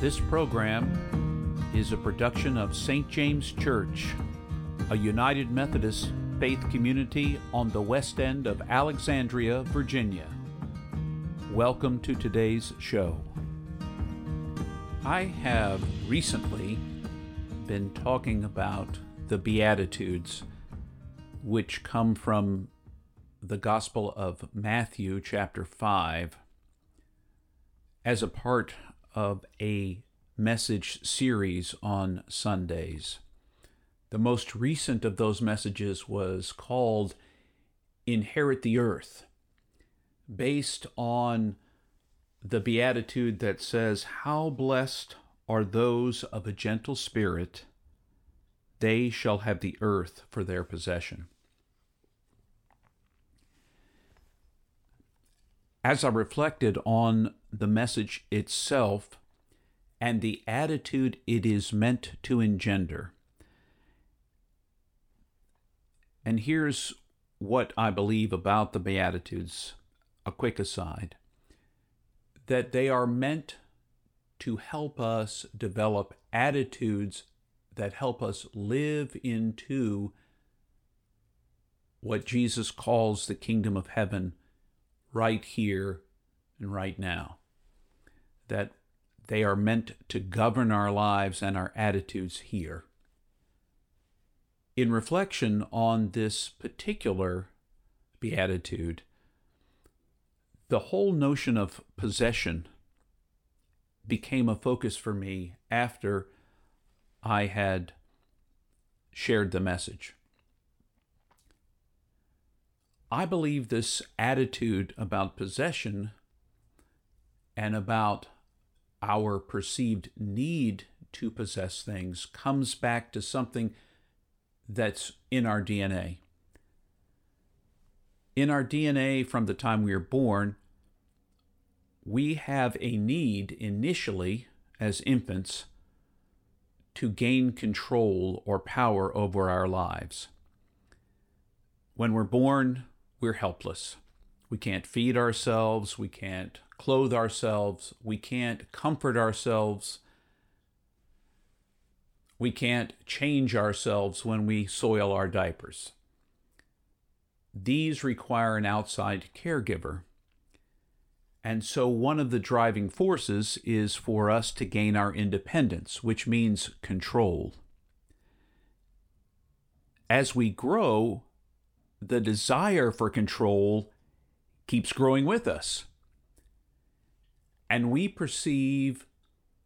This program is a production of St. James Church, a United Methodist faith community on the west end of Alexandria, Virginia. Welcome to today's show. I have recently been talking about the Beatitudes, which come from the Gospel of Matthew, chapter 5, as a part of a message series on Sundays. The most recent of those messages was called Inherit the Earth, based on the beatitude that says, How blessed are those of a gentle spirit, they shall have the earth for their possession. As I reflected on the message itself and the attitude it is meant to engender, and here's what I believe about the Beatitudes a quick aside that they are meant to help us develop attitudes that help us live into what Jesus calls the kingdom of heaven right here and right now. That they are meant to govern our lives and our attitudes here. In reflection on this particular beatitude, the whole notion of possession became a focus for me after I had shared the message. I believe this attitude about possession and about our perceived need to possess things comes back to something that's in our DNA. In our DNA, from the time we are born, we have a need initially as infants to gain control or power over our lives. When we're born, we're helpless. We can't feed ourselves, we can't clothe ourselves, we can't comfort ourselves, we can't change ourselves when we soil our diapers. These require an outside caregiver. And so, one of the driving forces is for us to gain our independence, which means control. As we grow, the desire for control keeps growing with us. And we perceive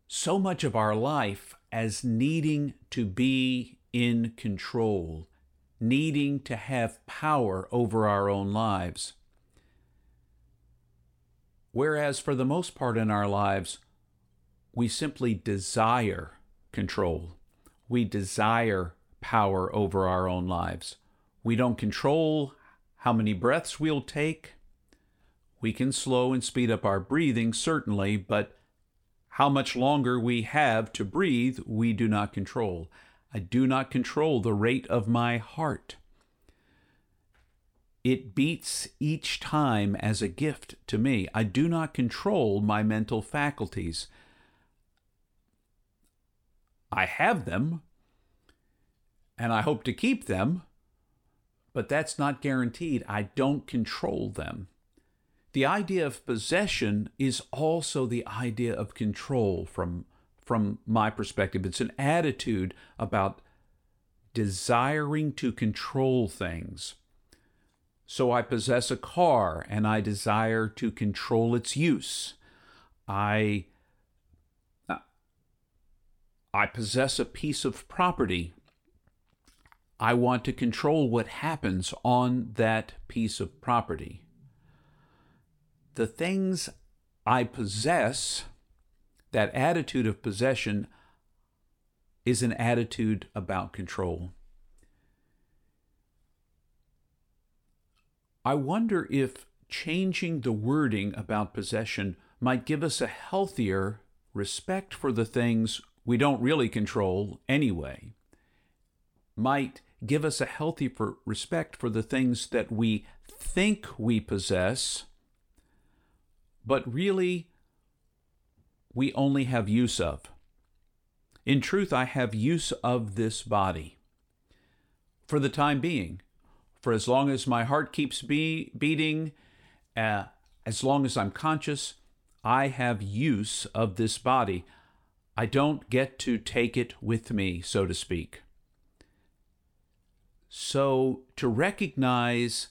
so much of our life as needing to be in control, needing to have power over our own lives. Whereas for the most part in our lives, we simply desire control. We desire power over our own lives. We don't control how many breaths we'll take. We can slow and speed up our breathing, certainly, but how much longer we have to breathe, we do not control. I do not control the rate of my heart. It beats each time as a gift to me. I do not control my mental faculties. I have them, and I hope to keep them, but that's not guaranteed. I don't control them. The idea of possession is also the idea of control from, from my perspective. It's an attitude about desiring to control things. So I possess a car and I desire to control its use. I I possess a piece of property I want to control what happens on that piece of property. The things I possess, that attitude of possession, is an attitude about control. I wonder if changing the wording about possession might give us a healthier respect for the things we don't really control anyway might give us a healthy respect for the things that we think we possess, but really we only have use of. In truth, I have use of this body for the time being, for as long as my heart keeps be- beating, uh, as long as I'm conscious, I have use of this body. I don't get to take it with me, so to speak. So, to recognize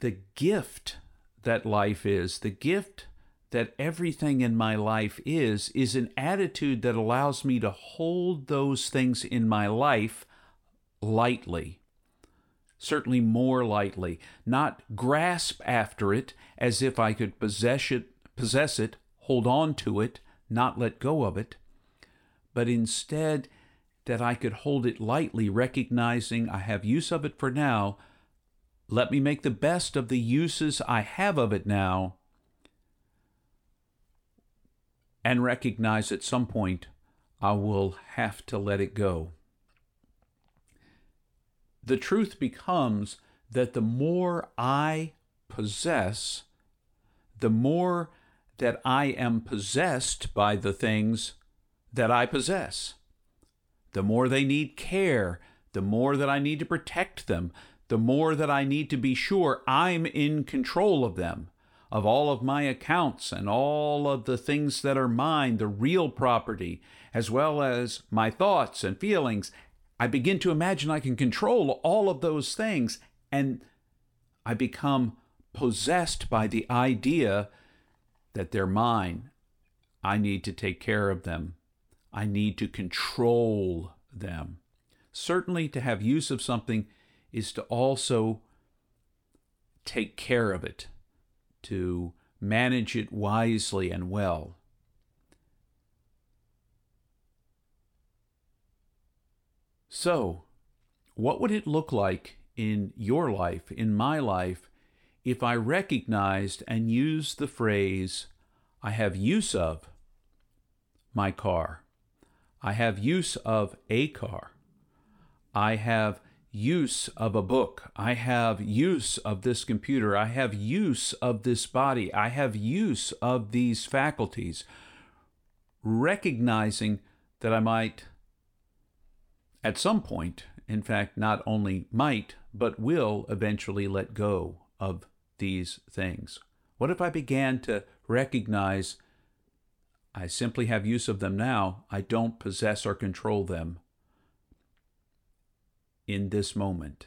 the gift that life is, the gift that everything in my life is, is an attitude that allows me to hold those things in my life lightly. Certainly more lightly, not grasp after it as if I could possess it, possess it, hold on to it, not let go of it, but instead that I could hold it lightly, recognizing I have use of it for now. Let me make the best of the uses I have of it now and recognize at some point I will have to let it go. The truth becomes that the more I possess, the more that I am possessed by the things that I possess. The more they need care, the more that I need to protect them, the more that I need to be sure I'm in control of them of all of my accounts and all of the things that are mine, the real property, as well as my thoughts and feelings. I begin to imagine I can control all of those things, and I become possessed by the idea that they're mine. I need to take care of them. I need to control them. Certainly, to have use of something is to also take care of it to manage it wisely and well. So, what would it look like in your life, in my life, if I recognized and used the phrase, I have use of my car, I have use of a car, I have use of a book. I have use of this computer. I have use of this body. I have use of these faculties. Recognizing that I might, at some point, in fact, not only might, but will eventually let go of these things. What if I began to recognize I simply have use of them now, I don't possess or control them? In this moment.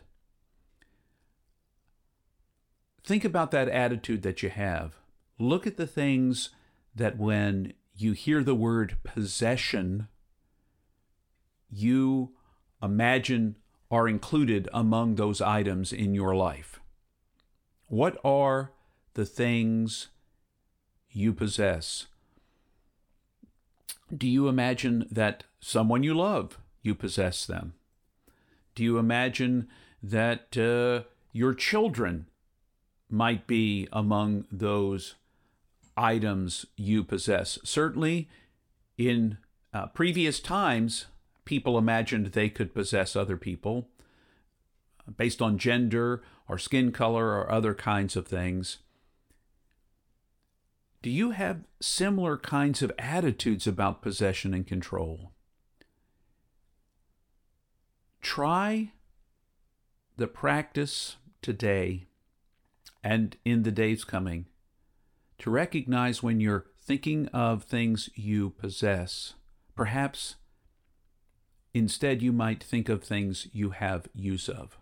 Think about that attitude that you have. Look at the things that when you hear the word possession, you imagine are included among those items in your life. What are the things you possess? Do you imagine that someone you love, you possess them? Do you imagine that uh, your children might be among those items you possess? Certainly, in uh, previous times, people imagined they could possess other people based on gender or skin color or other kinds of things. Do you have similar kinds of attitudes about possession and control? Try the practice today and in the days coming to recognize when you're thinking of things you possess. Perhaps instead you might think of things you have use of.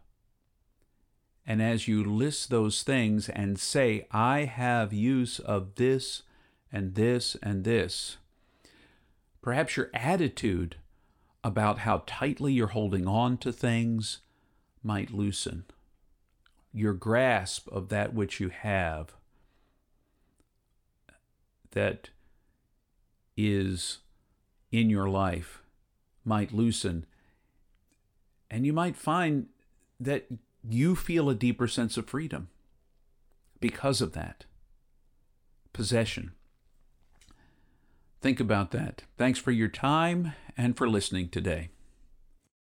And as you list those things and say, I have use of this and this and this, perhaps your attitude about how tightly you're holding on to things might loosen. Your grasp of that which you have that is in your life might loosen. And you might find that you feel a deeper sense of freedom because of that possession. Think about that. Thanks for your time and for listening today.